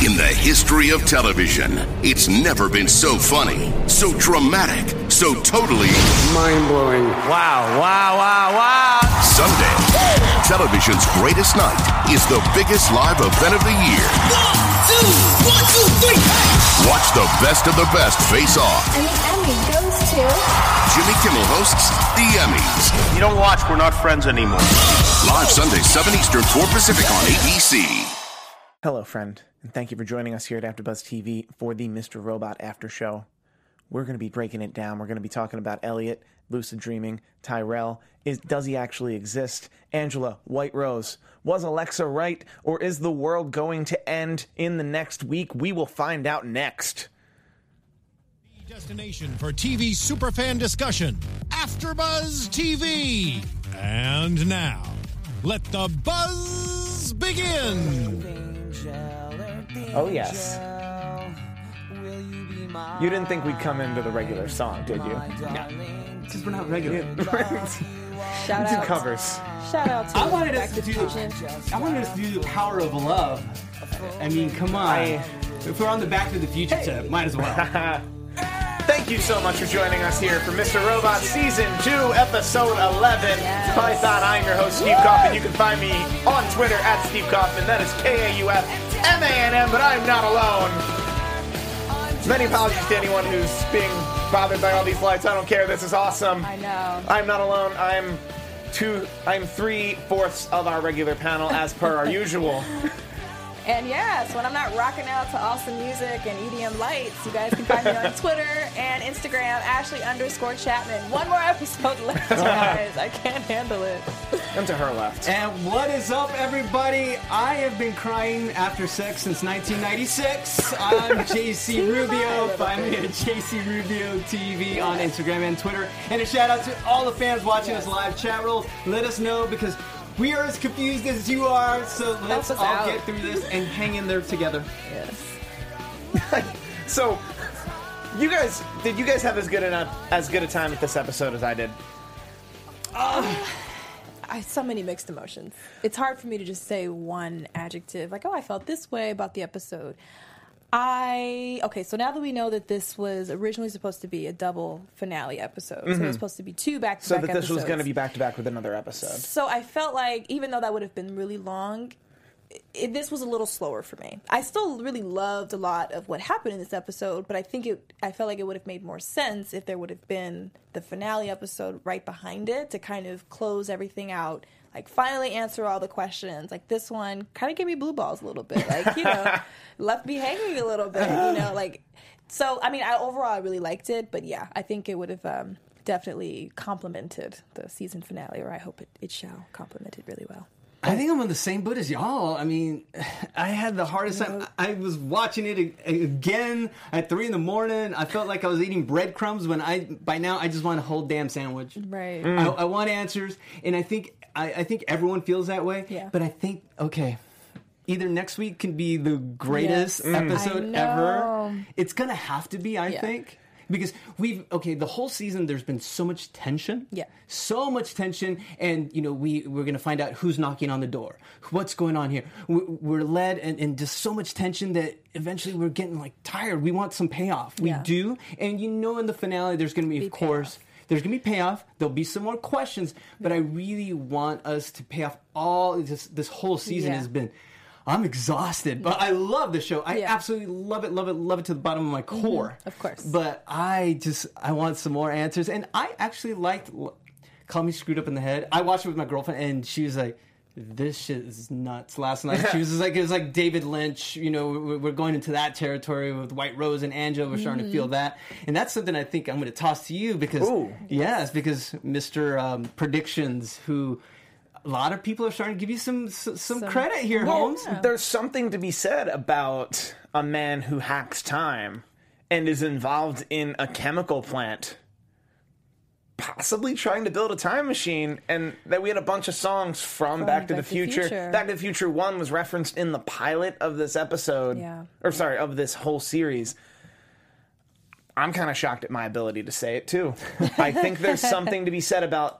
In the history of television, it's never been so funny, so dramatic, so totally Mind blowing. Wow, wow, wow, wow. Sunday. Television's greatest night is the biggest live event of the year. One, two, one, two, three. Watch the best of the best face off. And the Emmy goes to. Jimmy Kimmel hosts the Emmys. You don't watch, we're not friends anymore. Live Sunday, 7 Eastern, 4 Pacific on ABC. Hello, friend, and thank you for joining us here at AfterBuzz TV for the Mr. Robot After Show. We're going to be breaking it down. We're going to be talking about Elliot, lucid dreaming, Tyrell. Is does he actually exist? Angela, White Rose. Was Alexa right, or is the world going to end in the next week? We will find out next. The Destination for TV superfan discussion, AfterBuzz TV. And now, let the buzz begin. Oh yes. You didn't think we'd come into the regular song, did you? Because we're not regular. Shout Do out. covers. Shout out to I wanted Back us to do. Future. I wanted us to do the power of love. I mean, come on. I- if we're on the Back to the Future tip, might as well. Thank you so much for joining us here for Mr. Robot Season 2, Episode 11. Yes. Python, I'm your host, Steve Kaufman. You can find me on Twitter at Steve Kaufman. That is K A U F M A N M, but I'm not alone. Many apologies to anyone who's being bothered by all these lights. I don't care. This is awesome. I know. I'm not alone. I'm two, I'm three fourths of our regular panel as per our usual. And yes, when I'm not rocking out to awesome music and EDM lights, you guys can find me on Twitter and Instagram, Ashley underscore Chapman. One more episode left, guys. I can't handle it. Come to her left. and what is up, everybody? I have been crying after sex since 1996. I'm JC Rubio. Find me at JC Rubio TV on Instagram and Twitter. And a shout out to all the fans watching us live chat roll. Let us know because we are as confused as you are. So let's all out. get through this and hang in there together. Yes. So, you guys, did you guys have as good enough as good a time at this episode as I did? Ah. I so many mixed emotions. It's hard for me to just say one adjective, like, oh, I felt this way about the episode. I okay, so now that we know that this was originally supposed to be a double finale episode, so it was mm-hmm. supposed to be two back to back. So that this was going to be back to back with another episode. So I felt like even though that would have been really long, it, this was a little slower for me. I still really loved a lot of what happened in this episode, but I think it I felt like it would have made more sense if there would have been the finale episode right behind it to kind of close everything out. Like finally answer all the questions. Like this one kind of gave me blue balls a little bit. Like, you know, left me hanging a little bit, you know, like so I mean, I overall I really liked it, but yeah, I think it would have um, definitely complemented the season finale, or I hope it, it shall complement it really well. I think I'm on the same boat as y'all. I mean, I had the hardest time. I was watching it again at three in the morning. I felt like I was eating breadcrumbs when I, by now, I just want a whole damn sandwich. Right. I, I want answers, and I think I, I think everyone feels that way. Yeah. But I think okay, either next week can be the greatest Yes. Mm. episode I ever. It's gonna have to be, I Yeah. think. Because we've okay, the whole season there's been so much tension, Yeah. so much tension, and you know we we're gonna find out who's knocking on the door, what's going on here. We're, we're led and, and just so much tension that eventually we're getting like tired. We want some payoff. We Yeah. do, and you know in the finale there's gonna be, Be of course, payoff. there's gonna be payoff. There'll be some more questions, but I really want us to pay off all this. This whole season Yeah. has been. I'm exhausted, but I love the show. I Yeah. Mm-hmm. absolutely love it, love it, love it to the bottom of my core. of course. But I just I want some more answers, and I actually liked Call Me Screwed Up in the Head. I watched it with my girlfriend, and she was like. This shit is nuts. Last night, she was like, it was like David Lynch. You know, we're going into that territory with White Rose and Angela. We're starting to feel Mm-hmm. that, and that's something I think I'm going to toss to you because, Ooh. yes, because Mr. Um, Predictions, who a lot of people are starting to give you some some, some credit here, Holmes. There's something to be said about a man who hacks time and is involved in a chemical plant, possibly trying to build a time machine, and that we had a bunch of songs from, Back, to, the Back to the Future. Future. Back to the Future 1 was referenced in the pilot of this episode. Yeah. Or, sorry, of this whole series. I'm kind of shocked at my ability to say it too. I think there's something to be said about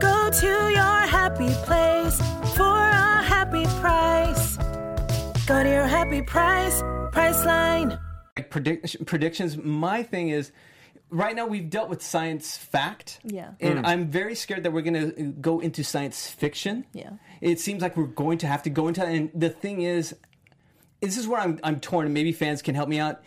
Go to your happy place for a happy price. Go to your happy price, Priceline. Like predict- predictions. My thing is, right now we've dealt with science fact. Yeah. And I'm very scared that we're going to go into science fiction. Yeah. It seems like we're going to have to go into and the thing is this is where I'm I'm torn and maybe fans can help me out.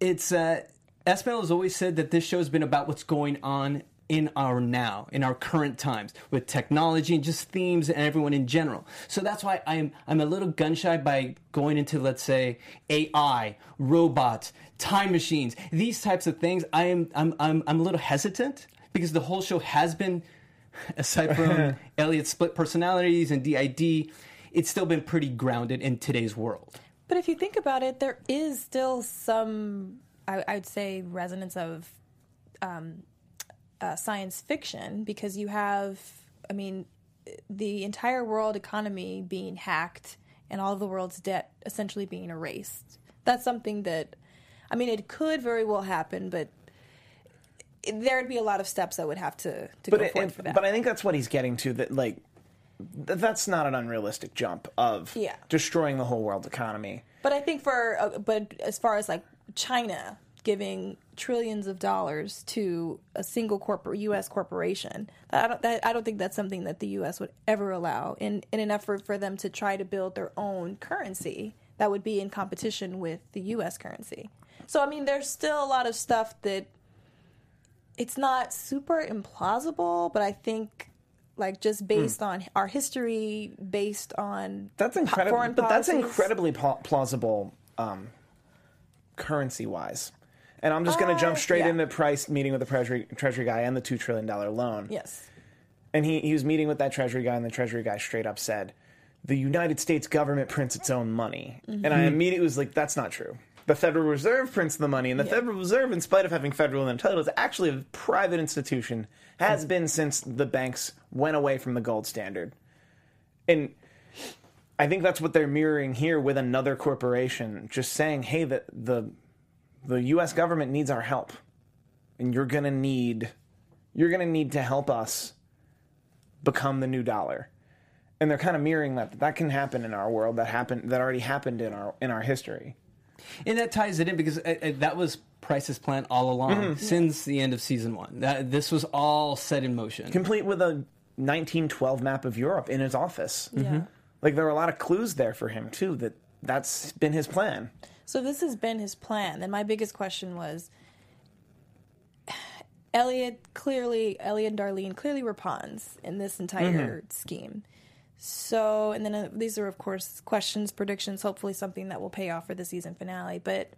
It's uh Esmail has always said that this show has been about what's going on in our now, in our current times, with technology and just themes and everyone in general. So that's why I'm I'm a little gun shy by going into let's say AI, robots, time machines, these types of things. I am I'm I'm I'm a little hesitant because the whole show has been aside from Elliot's split personalities and DID, it's still been pretty grounded in today's world. But if you think about it, there is still some, I, I'd say, resonance of um, uh, science fiction because you have, I mean, the entire world economy being hacked and all of the world's debt essentially being erased. That's something that, I mean, it could very well happen, but there'd be a lot of steps that would have to, to But go it- forward for that. but I think that's what he's getting to. That like that's not an unrealistic jump of Yeah. destroying the whole world economy. But I think for uh, but as far as like China giving trillions of dollars to a single corporate U.S. corporation, I don't that, I don't think that's something that the U.S. would ever allow in in an effort for them to try to build their own currency that would be in competition with the U.S. currency. So I mean, there's still a lot of stuff that it's not super implausible, but I think. Like just based on our history, based on That's incredible. But that's incredibly pla- plausible, um, currency wise. And I'm just going to Uh, jump straight yeah. into Price meeting with the treasury treasury guy and the two trillion dollar loan. Yes. And he, he was meeting with that treasury guy, and the treasury guy straight up said, "The United States government prints its own money." And I immediately was like, "That's not true." The Federal Reserve prints the money, and the Federal Reserve, in spite of having federal in title, is actually a private institution. Has been since the banks went away from the gold standard. And I think that's what they're mirroring here with another corporation, just saying, "Hey, the the the U.S. government needs our help, and you're gonna need you're gonna need to help us become the new dollar." And they're kind of mirroring that that can happen in our world. That happened. That already happened in our in our history. And that ties it in because uh, uh, that was Price's plan all along since the end of season one. That this was all set in motion. Complete with a 1912 map of Europe in his office. Yeah. Like there were a lot of clues there for him too. That that's been his plan. So this has been his plan. And my biggest question was Elliot clearly, Elliot and Darlene clearly were pawns in this entire scheme. So, and then uh, these are, of course, questions, predictions, hopefully something that will pay off for the season finale. But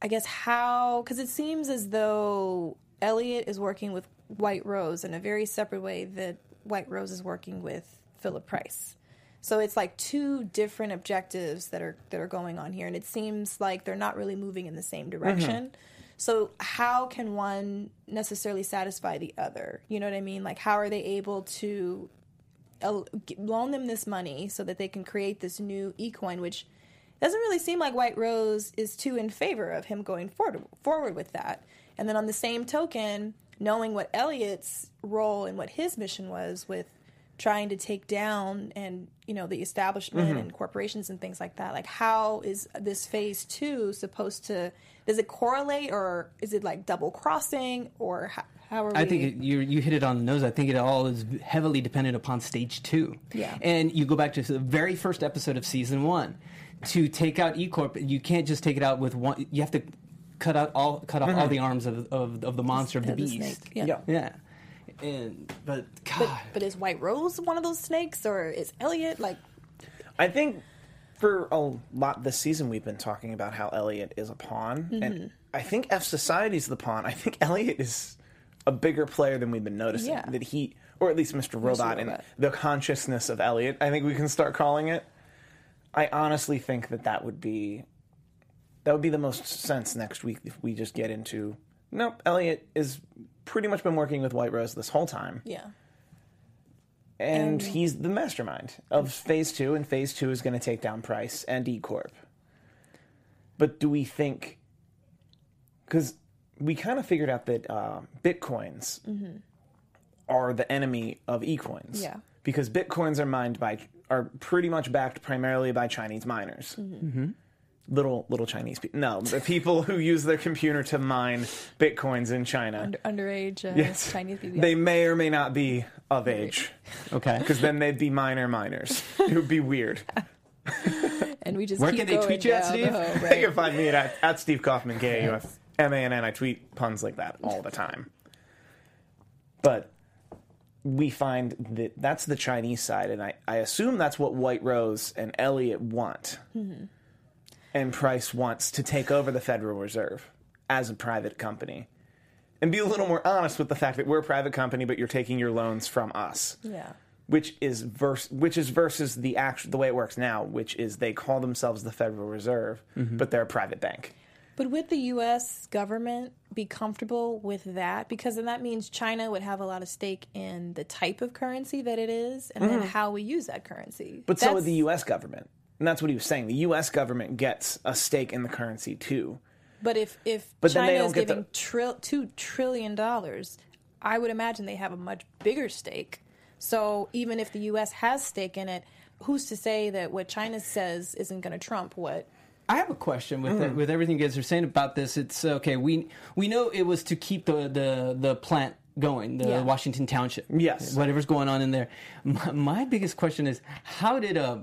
I guess how, because it seems as though Elliot is working with White Rose in a very separate way that White Rose is working with Philip Price. So it's like two different objectives that are that are going on here, and it seems like they're not really moving in the same direction. So how can one necessarily satisfy the other? You know what I mean? Like how are they able to uh, loan them this money so that they can create this new ecoin, which doesn't really seem like White Rose is too in favor of him going forward forward with that. And then on the same token, knowing what Elliot's role and what his mission was with trying to take down and you know the establishment mm-hmm. and corporations and things like that like how is this phase two supposed to does it correlate or is it like double crossing or how, how are we I think it, you you hit it on the nose. I think it all is heavily dependent upon stage two. Yeah. And you go back to the very first episode of season one. To take out E Corp, you can't just take it out with one. You have to cut out all cut off mm-hmm. all the arms of, of of the monster of the the beast. snake, yeah. Yeah. Yeah. And but God, but, but is White Rose one of those snakes or is Elliot like I think for a lot this season we've been talking about how Elliot is a pawn, Mm-hmm. and I think F Society's the pawn. I think Elliot is a bigger player than we've been noticing. Yeah. That he, or at least Mr. Robot, and Robot. the consciousness of Elliot. I think we can start calling it. I honestly think that that would be that would be the most sense next week if we just get into. Nope, Elliot is pretty much been working with White Rose this whole time, Yeah. and he's the mastermind of Phase Two, and Phase Two is going to take down Price and E Corp. But do we think? Because we kind of figured out that uh, bitcoins mm-hmm. are the enemy of ecoins. Yeah. Because bitcoins are mined by are pretty much backed primarily by Chinese miners. Mm-hmm. Mm-hmm. Little little Chinese people. No, the people who use their computer to mine bitcoins in China. Under, underage uh, Yes. Chinese people. They may or may not be of age, Okay. because then they'd be minor miners. It would be weird. and we just Where keep can they tweet you at, down the Steve? hole, They can find me at, at Steve Kaufman, K A U F M A N N. I tweet puns like that all the time. But we find that that's the Chinese side, and I, I assume that's what White Rose and Elliot want. And Price wants to take over the Federal Reserve as a private company. And be a little more honest with the fact that we're a private company, but you're taking your loans from us Yeah. which is vers- which is versus the act the way it works now, which is they call themselves the Federal Reserve, but they're a private bank. But would the U.S. government be comfortable with that? Because then that means China would have a lot of stake in the type of currency that it is, and then how we use that currency. Mm-hmm. But so would the U.S. government, and that's what he was saying. The U.S. government gets a stake in the currency too. But if if But China is giving the- tril- two trillion dollars, I would imagine they have a much bigger stake. So even if the U.S. has stake in it, who's to say that what China says isn't going to trump what? I have a question with Mm. it, with everything you guys are saying about this. It's okay. We we know it was to keep the the, the plant going, the Yeah. Washington Township. Yes. whatever's going on in there. My, my biggest question is how did uh,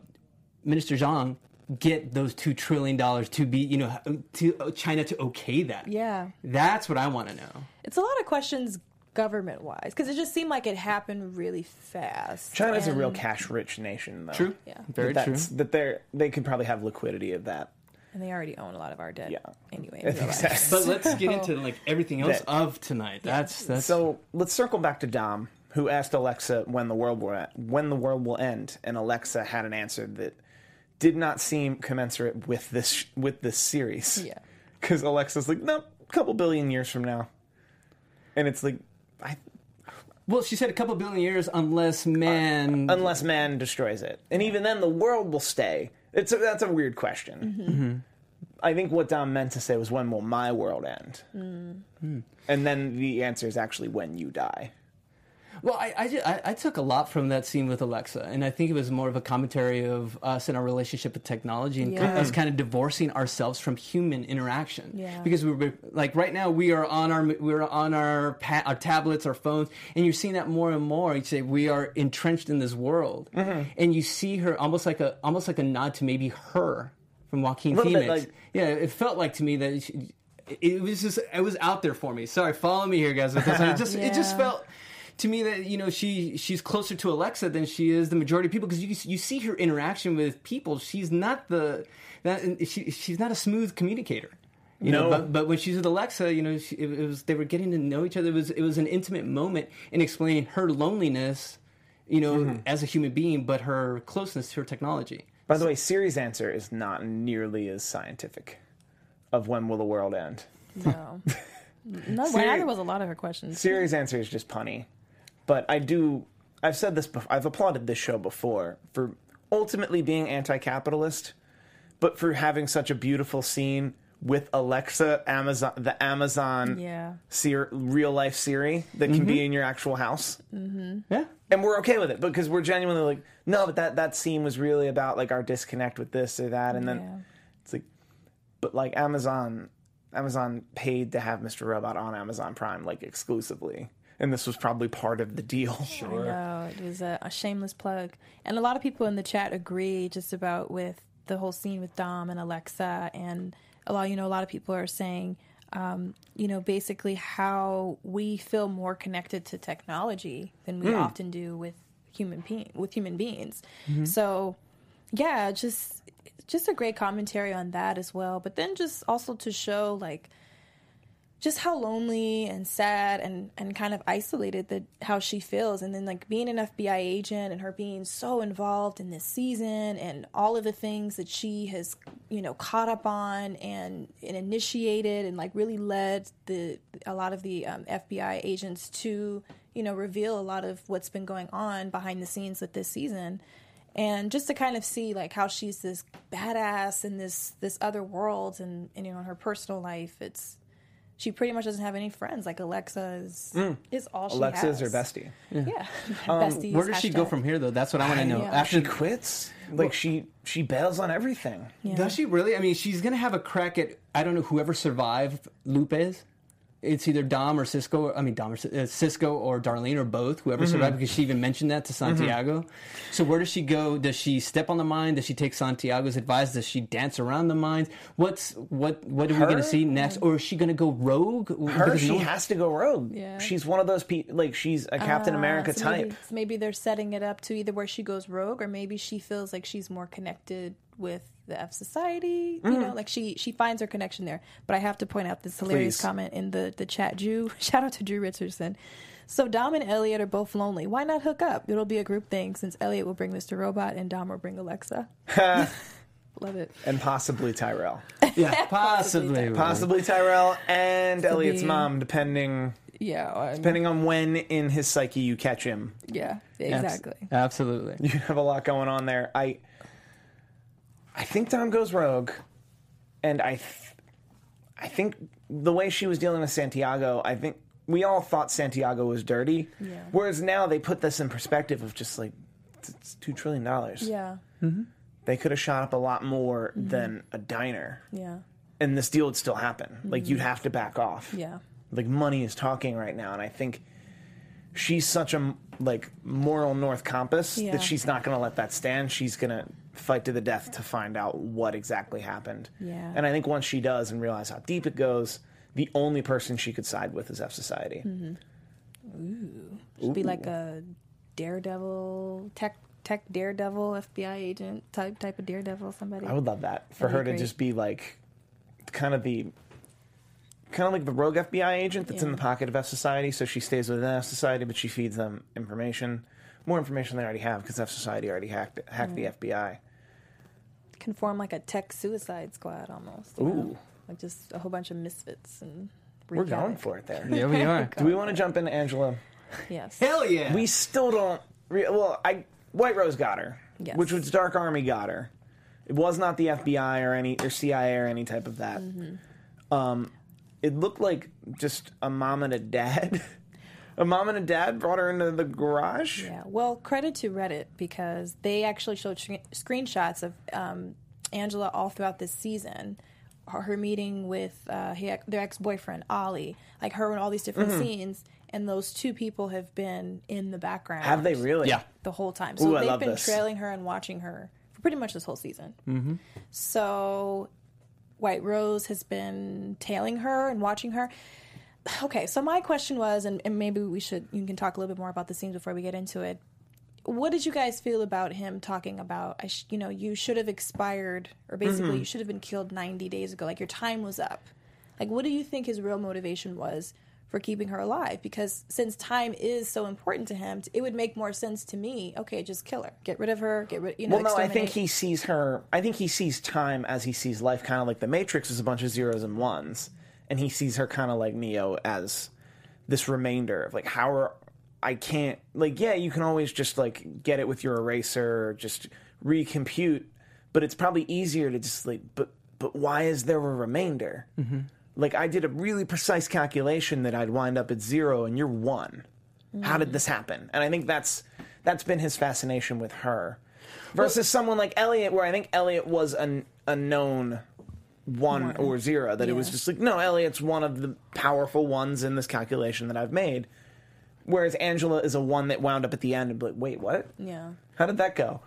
Minister Zhang get those two trillion dollars to be you know to uh, China to okay that? Yeah, that's what I want to know. it's a lot of questions government wise because it just seemed like it happened really fast. China's a real cash-rich nation, though. True. Yeah. Very that true. that's- That they're they could probably have liquidity of that. and they already own a lot of our debt. Yeah. Anyway, in real life. Exactly. But let's get into like everything else That- of tonight. That's that's So let's circle back to Dom, who asked Alexa when the world will when the world will end, and Alexa had an answer that did not seem commensurate with this with this series. Yeah. because Alexa's like, no, a couple billion years from now, and it's like, I, well. She said a couple billion years unless uh, man unless man destroys it, and even then, the world will stay. It's a, that's a weird question. Mm-hmm. I think what Dom meant to say was, when will my world end? Mm. Hmm. And then the answer is actually when you die. Well, I, I, ju- I, I took a lot from that scene with Alexa, and I think it was more of a commentary of us and our relationship with technology and Yeah. us kind of divorcing ourselves from human interaction. Yeah. Because we were like right now we are on our we're on our pa- our tablets, our phones, and you're seeing that more and more. You say we are entrenched in this world, mm-hmm. and you see her almost like a almost like a nod to maybe her from Joaquin Phoenix. like- yeah, it felt like to me that. She, it was just it was out there for me. Sorry, follow me here, guys. With this. It just it just felt to me that you know she she's closer to Alexa than she is the majority of people because you you see her interaction with people. She's not the that she she's not a smooth communicator. You know, but, but when she's with Alexa, you know, she, it, it was they were getting to know each other. It was it was an intimate moment in explaining her loneliness, you know, Mm-hmm. as a human being, but her closeness to her technology. By the way, Siri's answer is not nearly as scientific. Of when will the world end? No. No, Siri- well, there was a lot of her questions. Siri's answer is just punny. But I do. I've said this. Before, I've applauded this show before for ultimately being anti-capitalist, but for having such a beautiful scene with Alexa, Amazon, the Amazon, Yeah. Siri, real life Siri that can be mm-hmm. in your actual house. Mm-hmm. Yeah, and we're okay with it because we're genuinely like, no, but that that scene was really about like our disconnect with this or that, and then Yeah. it's like, but like Amazon, Amazon paid to have Mr. Robot on Amazon Prime like exclusively, and this was probably part of the deal. I know it was a, a shameless plug, and a lot of people in the chat agree just about with the whole scene with Dom and Alexa, and a lot you know a lot of people are saying, um, you know, basically how we feel more connected to technology than we often do with human being with human beings. So, yeah, just just a great commentary on that as well. But then just also to show like just how lonely and sad and, and kind of isolated that how she feels. And then like being an FBI agent and her being so involved in this season and all of the things that she has you know caught up on and, and initiated and like really led the a lot of the um, FBI agents to you know reveal a lot of what's been going on behind the scenes with this season. And just to kind of see like how she's this badass in this this other world and, and you know in her personal life it's she pretty much doesn't have any friends like alexa is is all she Alexa is has. her bestie. yeah Um, Besties, Where does she go from here, though? That's what I want to know. Yeah. After She quits. Like she she bails on everything. Yeah. Does she really? I mean, she's gonna have a crack at I don't know whoever survived Lupe's. It's either Dom or Cisco. I mean, Dom or uh, Cisco or Darlene or both. Whoever survived, because she even mentioned that to Santiago. So where does she go? Does she step on the mine? Does she take Santiago's advice? Does she dance around the mines? What's what? What are we going to see next? Or is she going to go rogue? Her, Because she no one- has to go rogue. Yeah. She's one of those people. Like she's a Captain Ah, America so type. Maybe, so maybe they're setting it up to either where she goes rogue, or maybe she feels like she's more connected with the F Society. You mm-hmm. know, like she she finds her connection there. But I have to point out this hilarious Please. comment in the the chat. Drew, shout out to Drew Richardson. So Dom and Elliot are both lonely. Why not hook up? It'll be a group thing since Elliot will bring Mr. Robot and Dom will bring Alexa. Love it. and possibly Tyrell. yeah, possibly, Possibly Tyrell and Elliot's be- mom, depending Yeah. I'm- depending on when in his psyche you catch him. yeah. Abs- Exactly. Absolutely. You have a lot going on there. I I think Dom goes rogue, and I th- I think the way she was dealing with Santiago, I think we all thought Santiago was dirty. Yeah. Whereas now they put this in perspective of just like it's two trillion dollars. Yeah. Mm-hmm. They could have shot up a lot more mm-hmm. than a diner, Yeah. and this deal would still happen. Like you'd mm-hmm. have to back off. Yeah. Like money is talking right now, and I think she's such a like moral north compass Yeah. that she's not going to let that stand. She's going to fight to the death to find out what exactly happened. Yeah. And I think once she does and realize how deep it goes, the only person she could side with is F Society. Mm-hmm. Ooh, should be like a daredevil tech tech daredevil FBI agent type type of daredevil somebody. I would love that for That'd her to great. just be like kind of the kind of like the rogue FBI agent that's in the pocket of F Society. So she stays within F Society, but she feeds them information, more information they already have because F Society already hacked hacked the FBI. Can form like a tech suicide squad almost. Ooh. know? Like just a whole bunch of misfits and We're going for it there. Yeah, we are. Do we want to jump into Angela? Yes. Hell yeah. We still don't. Re- well, I White Rose got her, Yes. which was Dark Army got her. It was not the FBI or any or CIA or any type of that. Mm-hmm. Um, it looked like just a mom and a dad. a mom and a dad brought her into the garage. Yeah. Well, credit to Reddit because they actually showed sh- screenshots of um, Angela all throughout this season. Her, her meeting with uh, he- their ex boyfriend Ollie, like her in all these different Mm-hmm. scees, and those two people have been in the background. Have they really? Yeah. the whole time. So Ooh, they've love been this. trailing her and watching her for pretty much this whole season. Mm-hmm. So White Rose has been tailing her and watching her. Okay, so my question was, and, and maybe we should you can talk a little bit more about the scenes before we get into it. What did you guys feel about him talking about? I sh- you know, you should have expired, or basically, Mm-hmm. you should have been killed ninety days ago. Like your time was up. Like, what do you think his real motivation was for keeping her alive? Because since time is so important to him, it would make more sense to me. Okay, just kill her, get rid of her, get rid. You know, Well, no, I think he sees her. I think he sees time as he sees life, kind of like the Matrix is a bunch of zeros and ones, and he sees her kind of like Neo as this remainder of like how are I can't like yeah you can always just like get it with your eraser or just recompute, but it's probably easier to just like but but why is there a remainder? Mm-hmm. Like I did a really precise calculation that I'd wind up at zero and you're one. How did this happen? And I think that's that's been his fascination with her versus someone like Elliot, where I think Elliot was an, a known one or zero. That it was just like, no, Elliot's one of the powerful ones in this calculation that I've made. Whereas Angela is a one that wound up at the end and be like, wait, what? yeah. How did that go?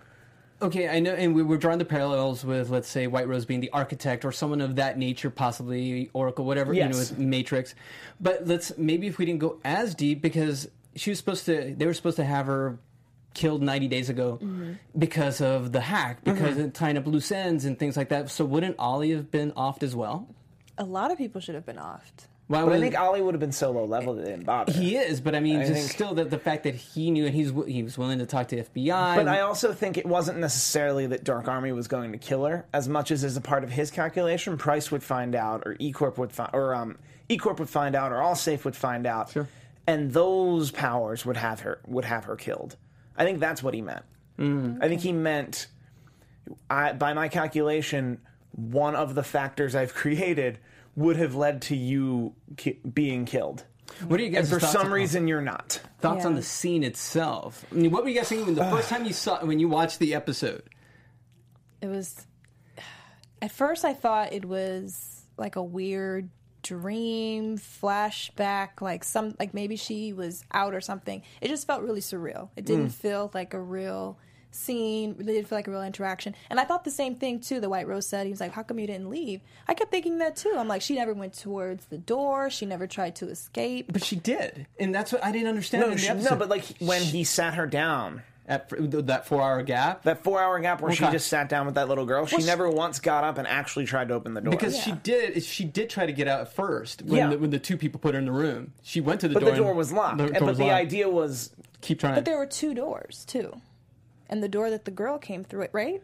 Okay, I know, and we were drawing the parallels with, let's say, White Rose being the architect or someone of that nature, possibly Oracle, whatever, you know, Yes. with Matrix. But let's maybe if we didn't go as deep because she was supposed to, they were supposed to have her killed 90 days ago because of the hack, because of tying up loose ends and things like that. So wouldn't Ollie have been offed as well? A lot of people should have been offed. Why But I think Ollie would have been so low level that it didn't bother. He is, but I mean, I just think- still the, the fact that he knew and he's he was willing to talk to FBI. But I also think it wasn't necessarily that Dark Army was going to kill her, as much as as a part of his calculation, Price would find out, or E Corp would find, or um, E Corp would find out, or Allsafe would find out, Sure. and those powers would have her would have her killed. I think that's what he meant. Mm-hmm. I think he meant, I, by my calculation, one of the factors I've created would have led to you ki- being killed. what do you And guys for some on- reason, you're not. thoughts on the scene itself? I mean, what were you guys thinking when the first time you saw when you watched the episode? it was at first i thought it was like a weird dream flashback like some like maybe she was out or something. It just felt really surreal. It didn't mm. feel like a real scene. It didn't feel like a real interaction. And i thought the same thing too. The white rose said he was like how come you didn't leave? I kept thinking that too. I'm like she never went towards the door. She never tried to escape. But she did, and that's what I didn't understand. No, in the she- episode. no, but like when he sat her down, at that four hour gap, That four hour gap where she just sat down with that little girl, she Well, she- never once got up and actually tried to open the door. because she did she did try to get out at first when, Yeah. the, when the two people put her in the room. She went to the but door. the door was locked. The door but was the locked. idea was keep trying. but there were two doors too and the door that the girl came through it right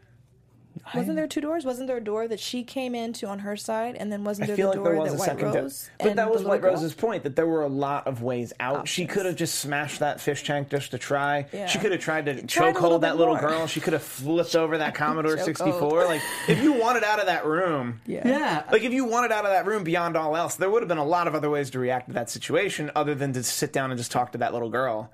wasn't there two doors? Wasn't there a door that she came into on her side, and then wasn't I there feel the like door there was that a White second door. Rose? But and that was little White girl? Rose's point that there were a lot of ways out. She Options. could have just smashed that fish tank just to try. Yeah. She could have tried to Tried a little chokehold that bit little more. girl. She could have flipped over that Commodore Chokehold. 64. Like if you wanted out of that room, Yeah. yeah, Like if you wanted out of that room beyond all else, there would have been a lot of other ways to react to that situation other than to sit down and just talk to that little girl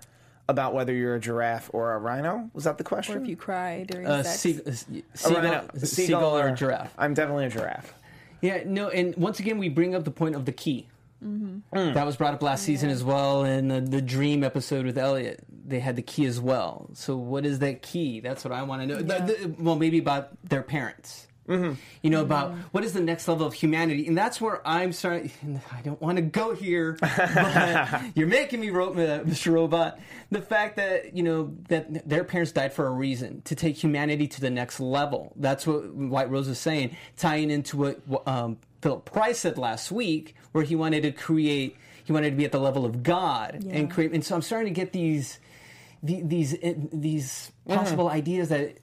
about whether you're a giraffe or a rhino. Was that the question? Or if you cry during uh, sex. sea- uh, A seagull, rhino- seagull or a giraffe. I'm definitely a giraffe. Yeah, no, and once again, we bring up the point of the key. Mm-hmm. That was brought up last season as well, in the, the Dream episode with Elliot. They had the key as well. So, what is that key? That's what I want to know. The- the- well, maybe about their parents. Mm-hmm. You know, about what is the next level of humanity, and that's where I'm starting. I don't want to go here, but you're making me, ro- uh, Mr. Robot. The fact that you know that their parents died for a reason to take humanity to the next level. That's what White Rose was saying, tying into what um, Philip Price said last week, where he wanted to create, he wanted to be at the level of God Yeah. and create. And so I'm starting to get these, the- these, uh, these possible ideas that.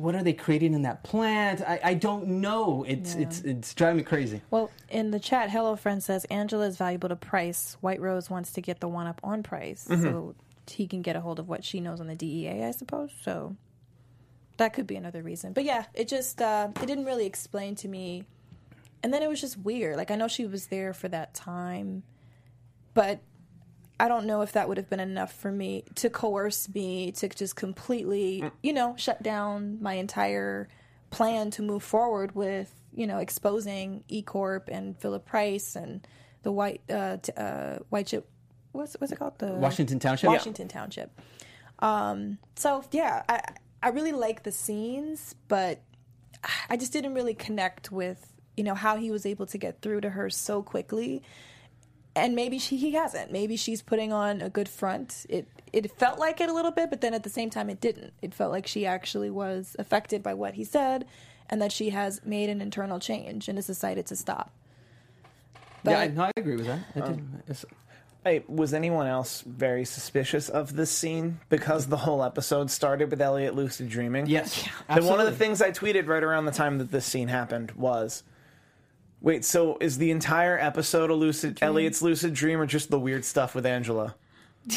What are they creating in that plant? I, I don't know. It's Yeah. it's it's driving me crazy. Well, in the chat, Hello Friend says Angela is valuable to Price. White Rose wants to get the one up on Price Mm-hmm. so he can get a hold of what she knows on the DEA, I suppose. So that could be another reason. But yeah, it just uh, it didn't really explain to me. And then it was just weird. Like I know she was there for that time, but I don't know if that would have been enough for me to coerce me to just completely, you know, shut down my entire plan to move forward with, you know, exposing E Corp and Philip Price and the white uh, t- uh white chip. What's what's it called? The Washington Township? Washington Township. Um. So yeah, I I really like the scenes, but I just didn't really connect with you know how he was able to get through to her so quickly and maybe she he hasn't. Maybe she's putting on a good front. It it felt like it a little bit, but then at the same time, it didn't. It felt like she actually was affected by what he said, and that she has made an internal change and has decided to stop. But yeah, I, no, I agree with that. I did- um, it's- Hey, was anyone else very suspicious of this scene because the whole episode started with Elliot lucid dreaming? Yes, And one of the things I tweeted right around the time that this scene happened was, "Wait, so is the entire episode a lucid Elliot's lucid dream or just the weird stuff with Angela?"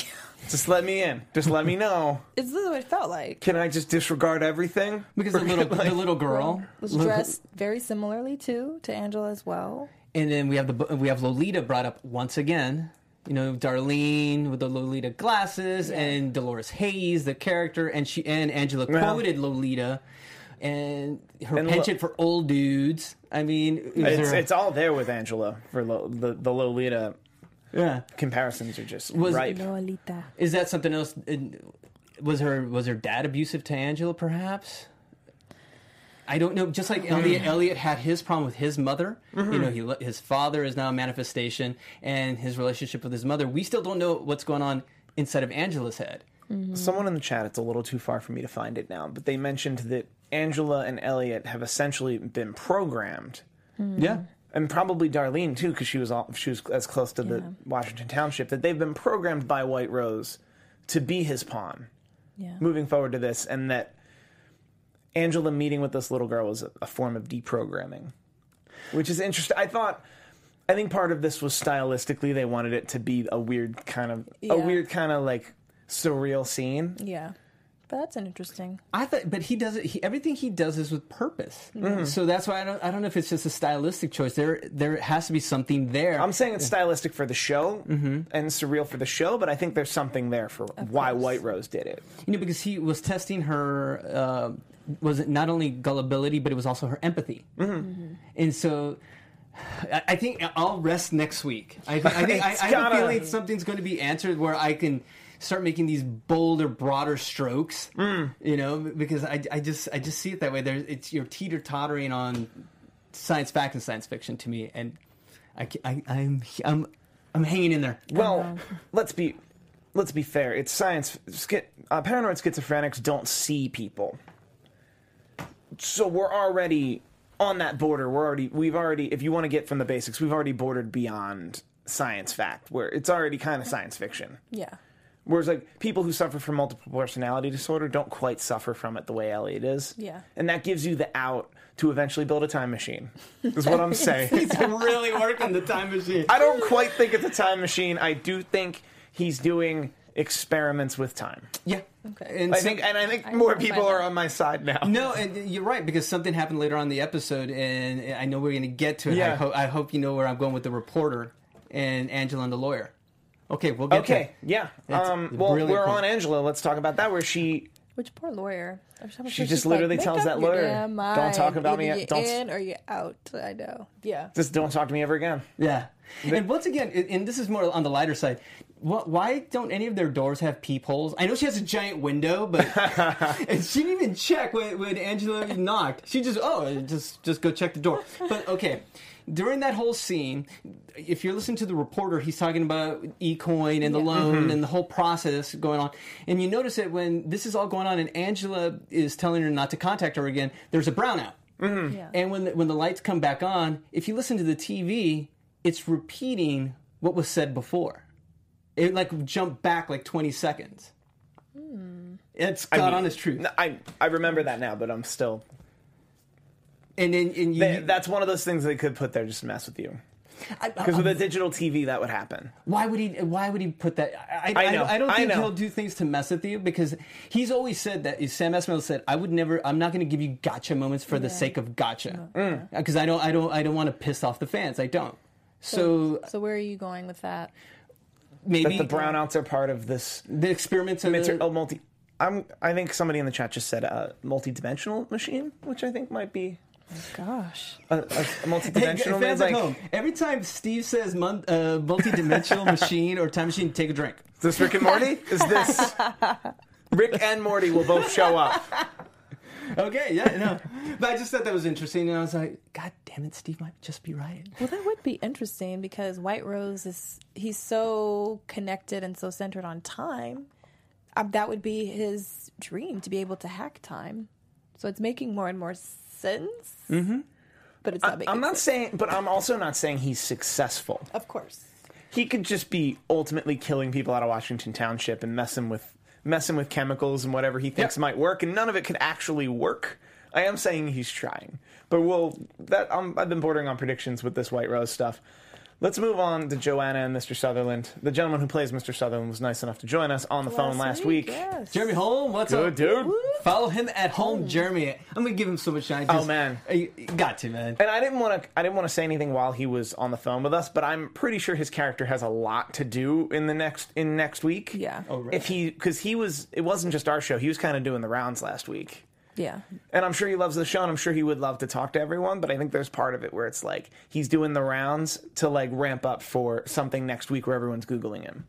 just let me in. Just let me know. it's literally what it felt like. Can I just disregard everything? because the little the little girl Was dressed very similarly too to Angela as well. and then we have the we have Lolita brought up once again. You know, Darlene with the Lolita glasses, and Dolores Haze, the character, and she and Angela Yeah. quoted Lolita, and her And lo- penchant for old dudes. I mean, It's, there- it's all there with Angela for Lo, the the Lolita yeah. comparisons are just Was- ripe. Lolita. Is that something else? Was her was her dad abusive to Angela? Perhaps. I don't know. Just like Elliot, hmm. Elliot had his problem with his mother. You mm-hmm. know, he his father is now a manifestation, and his relationship with his mother. We still don't know what's going on inside of Angela's head. Mm-hmm. Someone in the chat, it's a little too far for me to find it now, but they mentioned that Angela and Elliot have essentially been programmed mm-hmm. Yeah, and probably Darlene too, because she was all, she was as close to the Washington Township that they've been programmed by White Rose to be his pawn Yeah. moving forward to this, and that Angela meeting with this little girl was a, a form of deprogramming, which is interesting. I thought. I think part of this was stylistically they wanted it to be a weird kind of Yeah. a weird kind of like surreal scene. Yeah. But that's an interesting. I thought, but he does it. He, everything he does is with purpose. Mm-hmm. So that's why I don't. I don't know if it's just a stylistic choice. There, there has to be something there. I'm saying it's stylistic for the show and surreal for the show, but I think there's something there for why course. White Rose did it. You know, because he was testing her. Uh, was it not only gullibility, but it was also her empathy. Mm-hmm. And so, I, I think I'll rest next week. I, think- I think I, I have a feeling something's going to be answered where I can start making these bolder, broader strokes. You know, because I, I just I just see it that way. There's it's you're teeter tottering on science fact and science fiction to me, and I, I I'm I'm I'm hanging in there. Well, let's be let's be fair. It's science. Schi- uh, paranoid schizophrenics don't see people, so we're already on that border. We're already we've already if you want to get from the basics, we've already bordered beyond science fact, where it's already kind of science fiction. Yeah. Whereas, like, people who suffer from multiple personality disorder don't quite suffer from it the way Elliot is. Yeah. And that gives you the out to eventually build a time machine, is what I'm saying. He's really working the time machine. I don't quite think it's a time machine. I do think he's doing experiments with time. Yeah. Okay. And I so- think, and I think I more people are on my side now. No, and you're right because something happened later on in the episode, and I know we're going to get to it. I, Yeah. ho- I hope you know where I'm going with the reporter and Angela and the lawyer. Okay, we'll get Okay, yeah. That's Um, well, brilliant we're point. on Angela. Let's talk about that. Where she Which poor lawyer. I'm sure She she's just like, literally "Make tells up that your lawyer, damn "Don't talk about me Either yet- You're don't- in or you're out. I know. Yeah. just don't talk to me ever again. Yeah. And once again, and- and this is more on the lighter side. wh- Why don't any of their doors have peepholes? I know she has a giant window, but and she didn't even check when, when Angela knocked. She just oh, just just go check the door. But okay, during that whole scene, if you're listening to the reporter, he's talking about eCoin and the Yeah. loan mm-hmm. and the whole process going on, and you notice that when this is all going on, and Angela is telling her not to contact her again, there's a brownout. Mm-hmm. Yeah. And when the, when the lights come back on, if you listen to the TV, it's repeating what was said before. It like jumped back like 20 seconds. Hmm. It's I God mean, honest truth. n- I I remember that now, but I'm still. And then and you, They, that's one of those things they could put there just to mess with you. I- uh, I- Because with uh, a digital TV, that would happen. why would he? Why would he put that? I, I know, I, don't I think know. he'll do things to mess with you because he's always said that. Sam Esmail said, "I would never. I'm not going to give you gotcha moments for the sake of gotcha Mm. Uh, because I don't. I don't. I don't want to piss off the fans. I don't. So, So where are you going with that? maybe That the brownouts are part of this the experiments of the, oh, multi. I'm. I think somebody in the chat just said a multi-dimensional machine, which I think might be Gosh. a, a, a Hey, multi-dimensional. fans like, at home, every time Steve says mon- uh, multi-dimensional machine or time machine, take a drink. Is this Rick and Morty? Is this Rick and Morty will both show up? Okay, yeah, no. But I just thought that was interesting, and I was like, God damn it, Steve might just be right. Well, that would be interesting because White Rose is he's so connected and so centered on time. Um, that would be his dream to be able to hack time. So it's making more and more sense. Mm-hmm. But it's not making. I'm not sense. saying, but I'm also not saying he's successful. Of course. He could just be ultimately killing people out of Washington Township and messing with messing with chemicals and whatever he thinks Yep. might work, and none of it could actually work. I am saying he's trying, but we'll that um, I've been bordering on predictions with this White Rose stuff. Let's move on to Joanna and Mr. Sutherland. The gentleman who plays Mr. Sutherland was nice enough to join us on the phone last week. Yes. Jeremy Holm, what's Good up? dude. Follow him at oh. home, Jeremy. I'm gonna give him so much shine. Oh, man. you, you got to man. And I didn't want to. I didn't want to say anything while he was on the phone with us, but I'm pretty sure his character has a lot to do in the next in next week. Yeah. Oh, really? If he, because he was, it wasn't just our show. He was kind of doing the rounds last week, Yeah. and I'm sure he loves the show, and I'm sure he would love to talk to everyone. But I think there's part of it where it's like he's doing the rounds to like ramp up for something next week where everyone's googling him.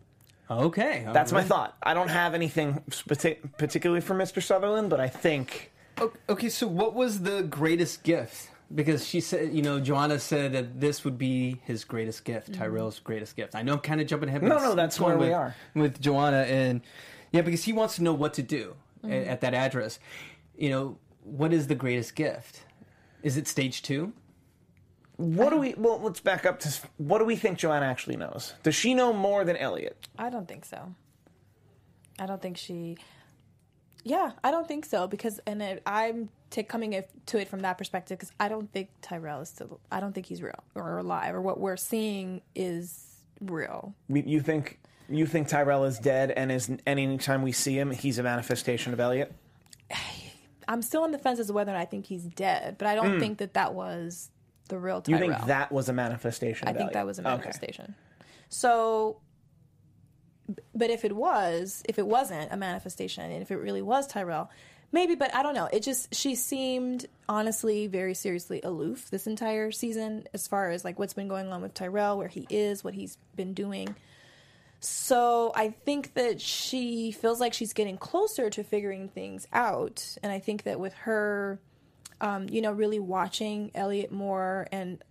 Okay, all That's my right. thought. I don't have anything spati- particularly for Mr. Sutherland, but I think O- Okay, so what was the greatest gift? Because she said, you know, Joanna said that this would be his greatest gift, mm-hmm. Tyrell's greatest gift. I know I'm kind of jumping ahead. but No, it's- no, that's it's going where we with- are. with Joanna, and yeah, because he wants to know what to do a- mm-hmm. at, that address. You know, what is the greatest gift? Is it stage two? What do we? Well, let's back up to what do we think Joanna actually knows? Does she know more than Elliot? I don't think so. I don't think she. Yeah, I don't think so because, and it, I'm ta coming it, to it from that perspective because I don't think Tyrell is still. I don't think he's real or alive or what we're seeing is real. You think you think Tyrell is dead, and is and anytime we see him, he's a manifestation of Elliot? I'm still on the fence as to whether or not I think he's dead, but I don't hmm. think that that was the real Tyrell. You think that was a manifestation? I of think that was a Okay. manifestation. So, but if it was, if it wasn't a manifestation, and if it really was Tyrell, maybe. But I don't know. It just she seemed honestly very seriously aloof this entire season, as far as like what's been going on with Tyrell, where he is, what he's been doing. So I think that she feels like she's getting closer to figuring things out, and I think that with her, um, you know, really watching Elliot more, and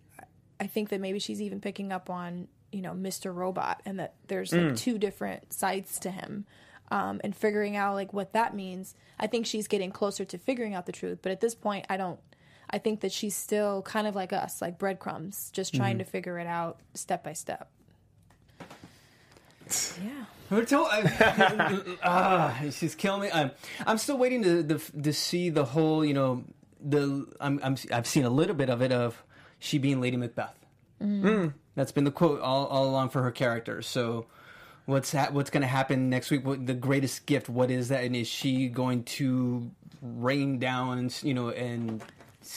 I think that maybe she's even picking up on you know Mr. Robot, and that there's like two different sides to him, um, and figuring out like what that means. I think she's getting closer to figuring out the truth, but at this point, I don't. I think that she's still kind of like us, like breadcrumbs, just trying to figure it out step by step. Yeah. We're told, I, ah, she's killing me. I'm, I'm still waiting to, to to see the whole. You know, the I'm, I'm I've seen a little bit of it of she being Lady Macbeth. Mm. That's been the quote all, all along for her character. So, what's ha- what's going to happen next week? What, the greatest gift? What is that? And is she going to rain down? And you know, and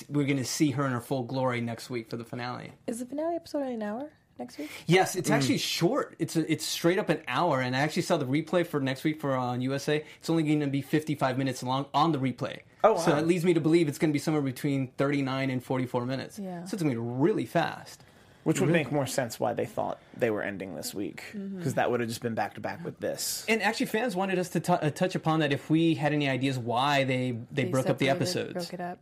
we're going to see her in her full glory next week for the finale. Is the finale episode in an hour next week? Yes, it's actually short. It's a, it's straight up an hour, and I actually saw the replay for next week for on USA. It's only going to be fifty five minutes long on the replay. Oh, So wow. it leads me to believe it's going to be somewhere between thirty nine and forty four minutes. Yeah. So it's going to be really fast. Which would make more sense why they thought they were ending this week, because Mm-hmm. that would have just been back to back with this. And actually, fans wanted us to t- uh, touch upon that if we had any ideas why they they, broke up the episodes. Broke it up.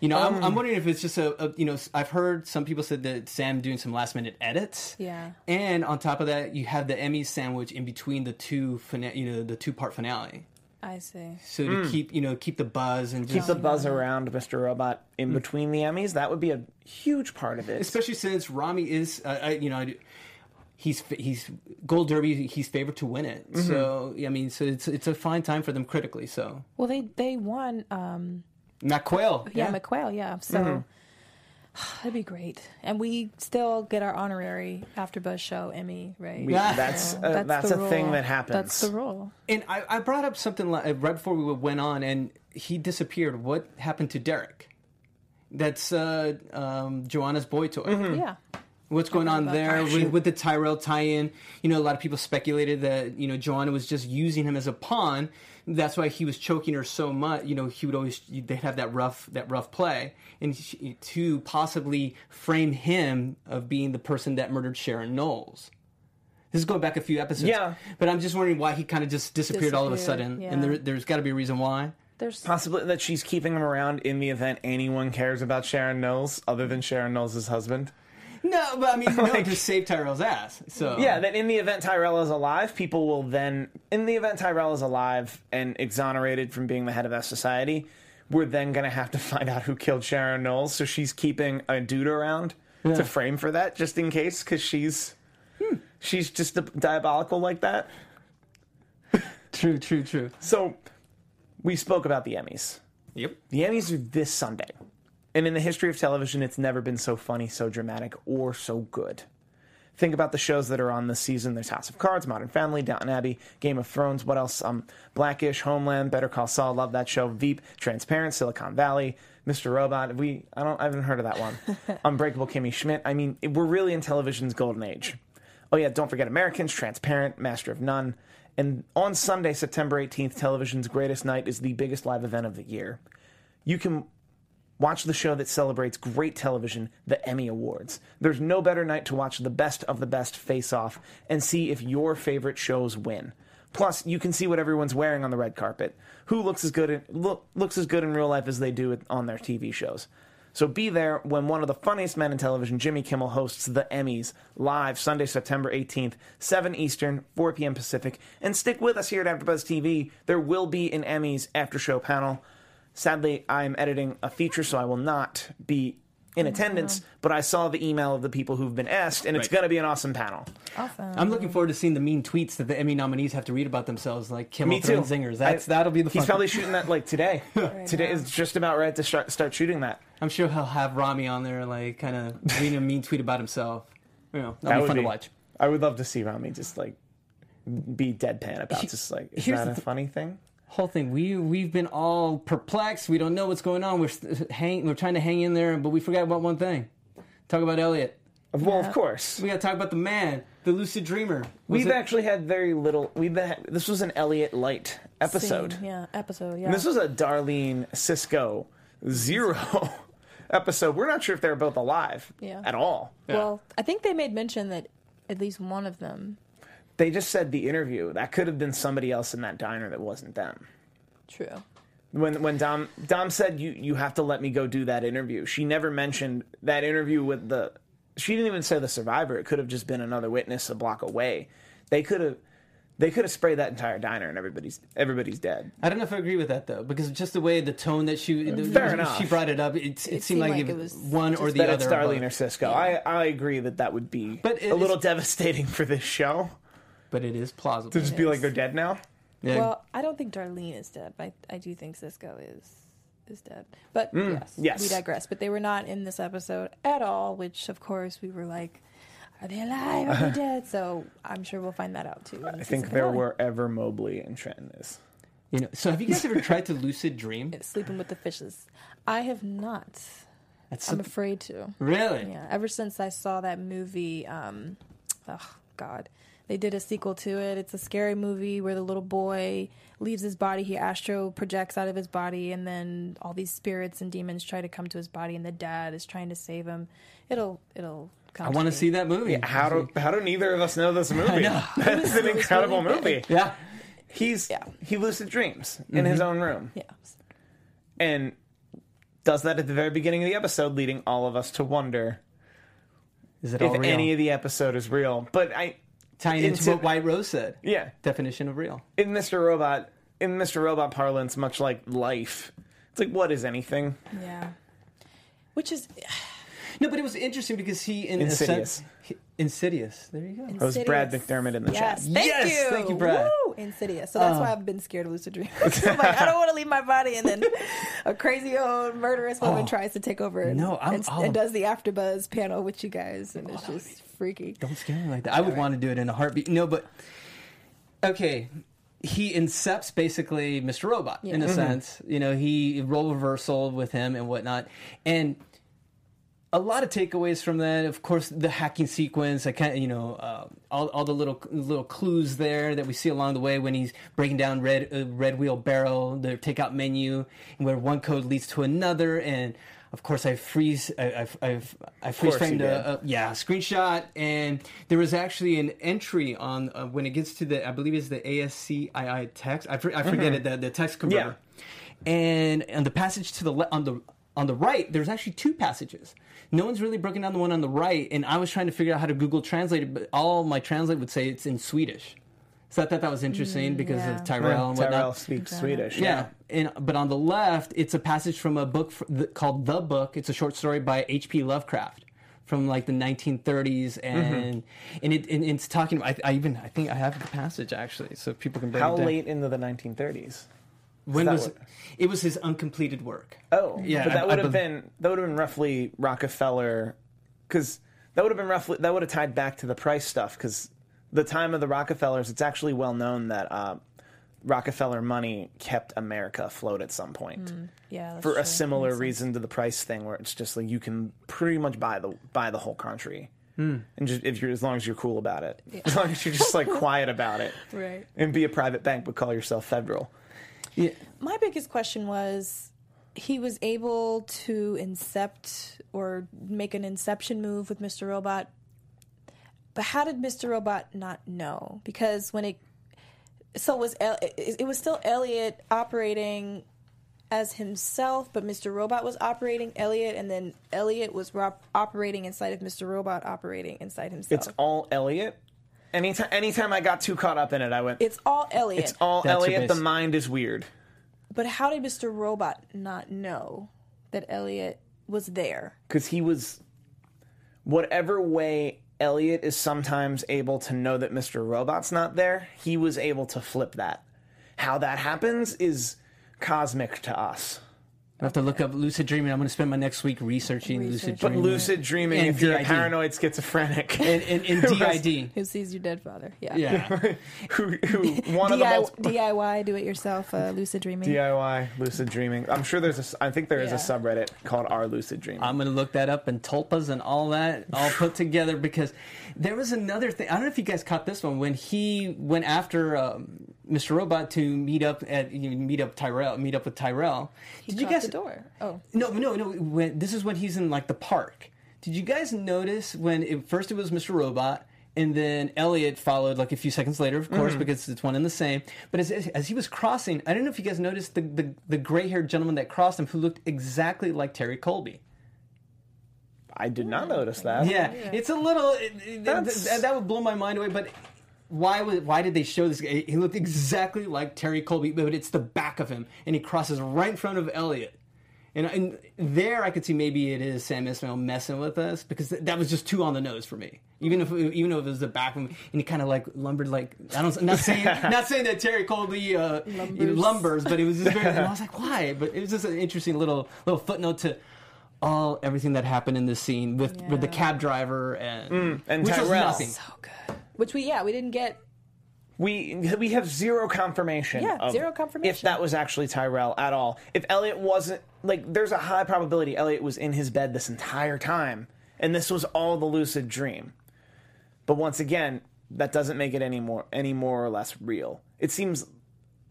You know, I'm, Um, I'm wondering if it's just a, a you know I've heard some people said that Sam doing some last minute edits. Yeah. And on top of that, you have the Emmy sandwich in between the two fina- you know the two part finale. I see. So to keep you know keep the buzz and. Keep just, the buzz around Mr. Robot Mm. in between the Emmys. That would be a huge part of it. especially since Rami is uh, I, you know I- he's he's Gold Derby he's favored to win it. Mm-hmm. So I mean so it's it's a fine time for them critically. So Well, they they won. Um, Matt Quayle, yeah, Mac Quayle. Yeah, so Mm-hmm. that'd be great. And we still get our honorary AfterBuzz show Emmy, right? We- Yeah. that's So uh, that's, the a thing that happens. That's the rule. and I, I brought up something like, right before we went on, and he disappeared. What happened to Derek? That's uh, um, Joanna's boy toy. Mm-hmm. Yeah. What's going on there with, with the Tyrell tie-in? You know, a lot of people speculated that you know Joanna was just using him as a pawn. That's why he was choking her so much. You know, he would always they'd have that rough that rough play, and she, to possibly frame him of being the person that murdered Sharon Knowles. This is going back a few episodes. Yeah. but I'm just wondering why he kind of just disappeared, all of a sudden, yeah. and there, there's got to be a reason why. There's Possibly that she's keeping him around in the event anyone cares about Sharon Knowles other than Sharon Knowles' husband. No, but I mean, no, just to save Tyrell's ass. So Yeah, that in the event Tyrell is alive, people will then, in the event Tyrell is alive and exonerated from being the head of that society, we're then going to have to find out who killed Sharon Knowles. So she's keeping a dude around to frame for that, just in case, because she's hmm. she's just diabolical like that. true, true, true. So we spoke about the Emmys. Yep. The Emmys are this Sunday. And in the history of television, it's never been so funny, so dramatic, or so good. Think about the shows that are on this season. There's House of Cards, Modern Family, Downton Abbey, Game of Thrones. What else? Um, Blackish, Homeland, Better Call Saul. Love that show. Veep, Transparent, Silicon Valley, Mr. Robot. We I don't I haven't heard of that one. Unbreakable Kimmy Schmidt. I mean, we're really in television's golden age. Oh yeah, don't forget Americans, Transparent, Master of None. And on Sunday, September 18th, television's greatest night is the biggest live event of the year. You can watch the show that celebrates great television, the Emmy Awards. There's no better night to watch the best of the best face off and see if your favorite shows win. Plus, you can see what everyone's wearing on the red carpet. Who looks as good in, look, looks as good in real life as they do on their TV shows. So be there when one of the funniest men in television, Jimmy Kimmel, hosts the Emmys live Sunday, September 18th, 7 Eastern, 4 p.m. Pacific. And stick with us here at AfterBuzz TV. There will be an Emmys after show panel. Sadly, I'm editing a feature, so I will not be in oh, attendance, but I saw the email of the people who've been asked, and it's Right. going to be an awesome panel. Awesome. I'm looking forward to seeing the mean tweets that the Emmy nominees have to read about themselves, like Kimmel Me too. Zingers. That's I- that'll be the fun. He's probably shooting that like today. today now. is just about right to start, start shooting that. I'm sure he'll have Rami on there, like kind of reading a mean tweet about himself. You know, That that'll be would fun be- to watch. I would love to see Rami just like be deadpan about He- just like is here's that the a th- funny thing? Whole thing, we we've been all perplexed. We don't know what's going on. We're st- hang, we're trying to hang in there, but we forgot about one thing. Talk about Elliot. Well, of course. We got to talk about the man, the lucid dreamer. Was We've it- actually had very little. We've had, this was an Elliot Light episode. Scene, Yeah, episode. Yeah. And this was a Darlene Cisco zero episode. We're not sure if they're both alive Yeah. at all. Well, I think they made mention that at least one of them. They just said the interview. That could have been somebody else in that diner that wasn't them. True. When when Dom Dom said you you have to let me go do that interview. She never mentioned that interview with the. She didn't even say the survivor. It could have just been another witness a block away. They could have. They could have sprayed that entire diner and everybody's everybody's dead. I don't know if I agree with that though, because just the way the tone that she the- Fair she brought it up, it, it, seemed, seemed like, like it it was was one or the That other. it's Darlene or Cisco. I I agree that that would be But it a little devastating for this show but it is plausible. to just be like they're dead now. Yeah. Well, I don't think Darlene is dead, but I, I do think Cisco is is dead. But yes, Mm, yes. we digress. But they were not in this episode at all, which of course we were like, are they alive? Are they dead? So I'm sure we'll find that out too. I think they're wherever Mobley and Trenton is. you know, so have you guys ever tried to lucid dream? sleeping with the fishes. I have not. That's I'm some- afraid to. really. Yeah, ever since I saw that movie, um, oh God, they did a sequel to it. It's a scary movie where the little boy leaves his body, he astro projects out of his body, and then all these spirits and demons try to come to his body, and the dad is trying to save him. It'll, it'll. Come I want to see that movie. How do how do neither of us know this movie? know. That's an incredible really movie. Yeah. He's Yeah. he lucid dreams in his mm-hmm. own room Yeah. and does that at the very beginning of the episode, leading all of us to wonder Is it if all real? any of the episode is real. But I Tying into into- what White Rose said. yeah, Definition of real. in Mr. Robot in Mr. Robot parlance, much like life, it's like what is anything? Yeah. Which is No, but it was interesting because he in Insidious. A sense, he, Insidious. There you go. That was Brad McDermott in the Yes, chat. thank Yes, you. thank you, Brad. Woo! Insidious. So that's why oh. I've been scared of lucid dreams. I'm like, I don't want to leave my body, and then a crazy old murderous woman oh. tries to take over. And, No, I'm and, all- and does the AfterBuzz panel with you guys, and it's oh, just freaky. Don't scare me like that. I would want to do it in a heartbeat. No, but okay. He incepts basically Mr. Robot in a Yeah. sense. You know, he role reversal with him and whatnot, and a lot of takeaways from that. Of course, the hacking sequence. I kind of, you know, uh, all, all the little little clues there that we see along the way when he's breaking down red uh, red wheel barrel, the takeout menu, where one code leads to another, and of course I freeze, I I, I, I freeze framed a, a yeah screenshot, and there was actually an entry on uh, when it gets to the I believe it's the ASCII text. I, for, I forget it the the text converter, yeah. and on the passage to the le- on the on the right, there's actually two passages. No one's really broken down the one on the right, and I was trying to figure out how to Google Translate it, but all my translate would say it's in Swedish. So I thought that was interesting mm, because yeah. of Tyrell and mm, Tyrell whatnot. speaks Swedish. Yeah, and but on the left, it's a passage from a book fr- th- called "The Book." It's a short story by H.P. Lovecraft from like the 1930s, mm-hmm. and and, it, and it's talking. I, I even I think I have the passage actually, so people can break How it down. late into the 1930s? When was what- it? Was his uncompleted work? Oh, Yeah, But that I- would I have bel- been that would have been roughly Rockefeller, because that would have been roughly that would have tied back to the price stuff. Because the time of the Rockefellers, it's actually well known that uh, Rockefeller money kept America afloat at some point Yeah, for true. a similar reason to the price thing, where it's just like you can pretty much buy the buy the whole country. And just if you're as long as you're cool about it, as long as you're just like quiet about it, Right. and be a private bank but call yourself federal. Yeah. My biggest question was he was able to incept or make an inception move with Mr. Robot. But how did Mr. Robot not know? Because when it so was it was still Elliot operating as himself, but Mr. Robot was operating Elliot, and then Elliot was ro- operating inside of Mr. Robot, operating inside himself. It's all Elliot. Anytime, anytime I got too caught up in it, I went. It's all Elliot. It's all That's your Elliot. The base. mind is weird. But how did Mr. Robot not know that Elliot was there. because he was whatever way Elliot is sometimes able to know that Mr. Robot's not there, he was able to flip that. How that happens is cosmic to us. I have to look up lucid dreaming. I'm going to spend my next week researching lucid dreaming. But lucid dreaming, And if you're a paranoid schizophrenic, and, and, and DID. Who sees your dead father? Yeah. Yeah. who, who one of the DIY, multiple DIY, do it yourself, uh, lucid dreaming. DIY lucid dreaming. I'm sure there's a. s- I think there is a subreddit called Our Lucid Dreaming. I'm going to look that up and tulpas and all that all put together because there was another thing. I don't know if you guys caught this one when he went after um, Mr. Robot to meet up at you know, meet up Tyrell, meet up with Tyrell. He Did you guys the door? Oh, No, no, no. When this is when he's in like the park. Did you guys notice when it, first it was Mr. Robot and then Elliot followed like a few seconds later, of course, mm-hmm. because it's one and the same. But as, as he was crossing, I don't know if you guys noticed the, the, the gray haired gentleman that crossed him who looked exactly like Terry Colby. I did not notice that. Yeah, it's a little. It, it- That's- that, that would blow my mind away. But why would why did they show this? guy? He looked exactly like Terry Colby, but it's the back of him, and he crosses right in front of Elliot. And, and there, I could see maybe it is Sam Esmail messing with us because th- that was just too on the nose for me. Even if even though it was the back of him, and he kind of like lumbered like I don't not saying not saying that Terry Colby uh, lumbers. lumbers, but it was just very. and I was like, why? But it was just an interesting little little footnote to all everything that happened in this scene with with the cab driver and and which was Tyrell. nothing. so good. Which we, yeah, we didn't get. We we have zero confirmation. Yeah, of zero confirmation. If that was actually Tyrell at all. If Elliot wasn't like, there's a high probability Elliot was in his bed this entire time, and this was all the lucid dream. But once again, that doesn't make it any more any more or less real. It seems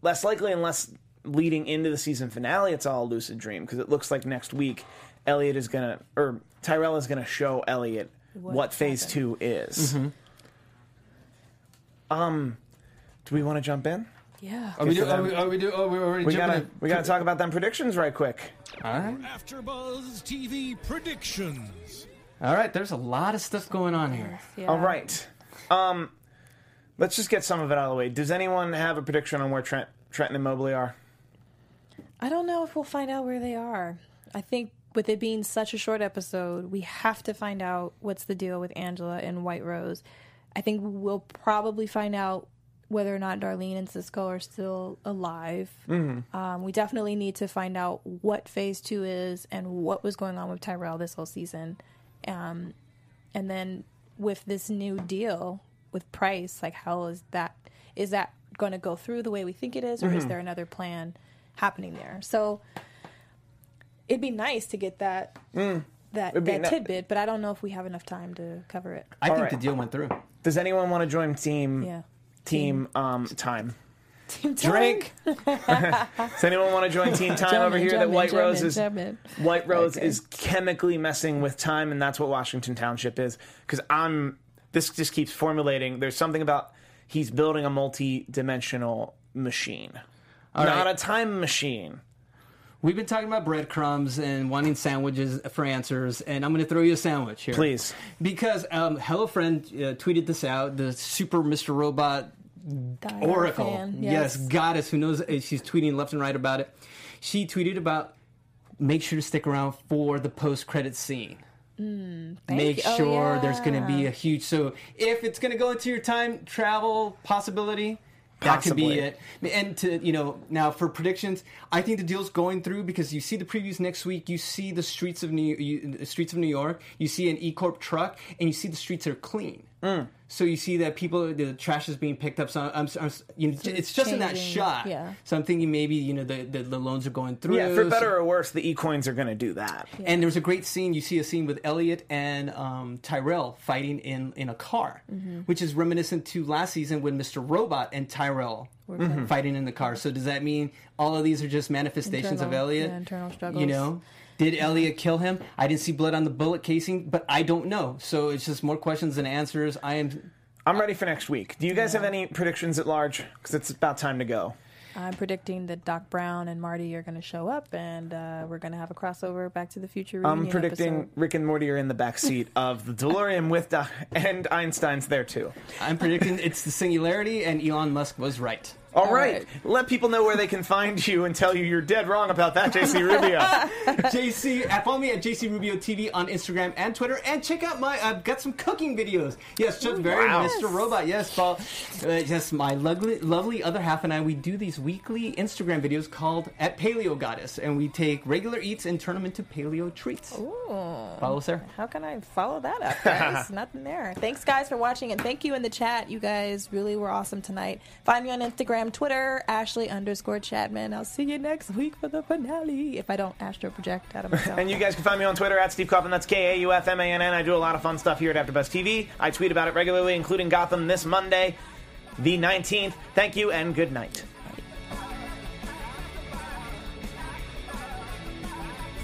less likely unless leading into the season finale, it's all a lucid dream because it looks like next week Elliot is gonna or Tyrell is gonna show Elliot what, What phase happened. two is. Mm-hmm. Um, do we want to jump in? Yeah. Are we, do, are we, are we, do, oh, we're already We gotta in. we gotta talk about them predictions right quick. All right. AfterBuzz TV predictions. All right. There's a lot of stuff going on here. Yeah. All right. Um, let's just get some of it out of the way. Does anyone have a prediction on where Trent Trenton and Mobley are? I don't know if we'll find out where they are. I think with it being such a short episode, we have to find out what's the deal with Angela and White Rose. I think we'll probably find out whether or not Darlene and Cisco are still alive. Um, we definitely need to find out what phase two is and what was going on with Tyrell this whole season. Um, and then with this new deal with Price, like how is that is that going to go through the way we think it is, or is there another plan happening there? So it'd be nice to get that that that ni- tidbit, but I don't know if we have enough time to cover it. I think right. the deal went through. Does anyone want to join team Yeah. team um time? Team time. Drink. Does anyone want to join team time over here? that White Rose is White Rose Okay. is chemically messing with time, and that's what Washington Township is. Because I'm this just keeps formulating. There's something about he's building a multi-dimensional machine, not right. a time machine. We've been talking about breadcrumbs and wanting sandwiches for answers, and I'm going to throw you a sandwich here. Please. Because um, Hello Friend uh, tweeted this out, the super Mr. Robot Oracle. Fan. Yes. goddess who knows uh, she's tweeting left and right about it. She tweeted about make sure to stick around for the post credit scene. Make you. Oh, sure there's going to be a huge. So if it's going to go into your time travel possibility, that could be it. And to you know now for predictions, I think the deal's going through because you see the previews next week. You see the streets of New you, the streets of New York. You see an E Corp truck, and you see the streets are clean. Mm. So you see that people, the trash is being picked up. So I'm, I'm you know, it's just in that changing, shot. yeah. So I'm thinking maybe you know the the, the loans are going through. Yeah, for so- better or worse, the e-coins are going to do that. and there's a great scene. You see a scene with Elliot and um, Tyrell fighting in, in a car, Mm-hmm. which is reminiscent to last season when Mr. Robot and Tyrell were fighting in the car. So does that mean all of these are just manifestations of Elliot? yeah, internal struggles. You know, did Elliot kill him? I didn't see blood on the bullet casing, but I don't know. So it's just more questions than answers. I am. I'm ready for next week. Do you guys have any predictions at large? Because it's about time to go. I'm predicting that Doc Brown and Marty are going to show up, and uh, we're going to have a crossover Back to the Future. I'm predicting episode. Rick and Morty are in the back seat of the DeLorean with Doc, and Einstein's there too. I'm predicting it's the singularity, and Elon Musk was right. All right. Let people know where they can find you and tell you you're dead wrong about that, JC Rubio. JC, uh, follow me at JC Rubio TV on Instagram and Twitter, and check out my. I've got some cooking videos. Yes, just very Wow. Mr. Robot. Yes, Paul. Uh, yes, my lovely, lovely other half and I. We do these weekly Instagram videos called at Paleo Goddess, and we take regular eats and turn them into paleo treats. Follow us there. How can I follow that up, guys? Nothing there. Thanks, guys, for watching, and thank you in the chat. You guys really were awesome tonight. Find me on Instagram, Twitter, Ashley underscore Chapman. I'll see you next week for the finale. If I don't astro project out of myself. And you guys can find me on Twitter at Steve Kaufmann. That's K A U F M A N N. I do a lot of fun stuff here at AfterBuzz TV. I tweet about it regularly, including Gotham this Monday, the 19th. Thank you and good night.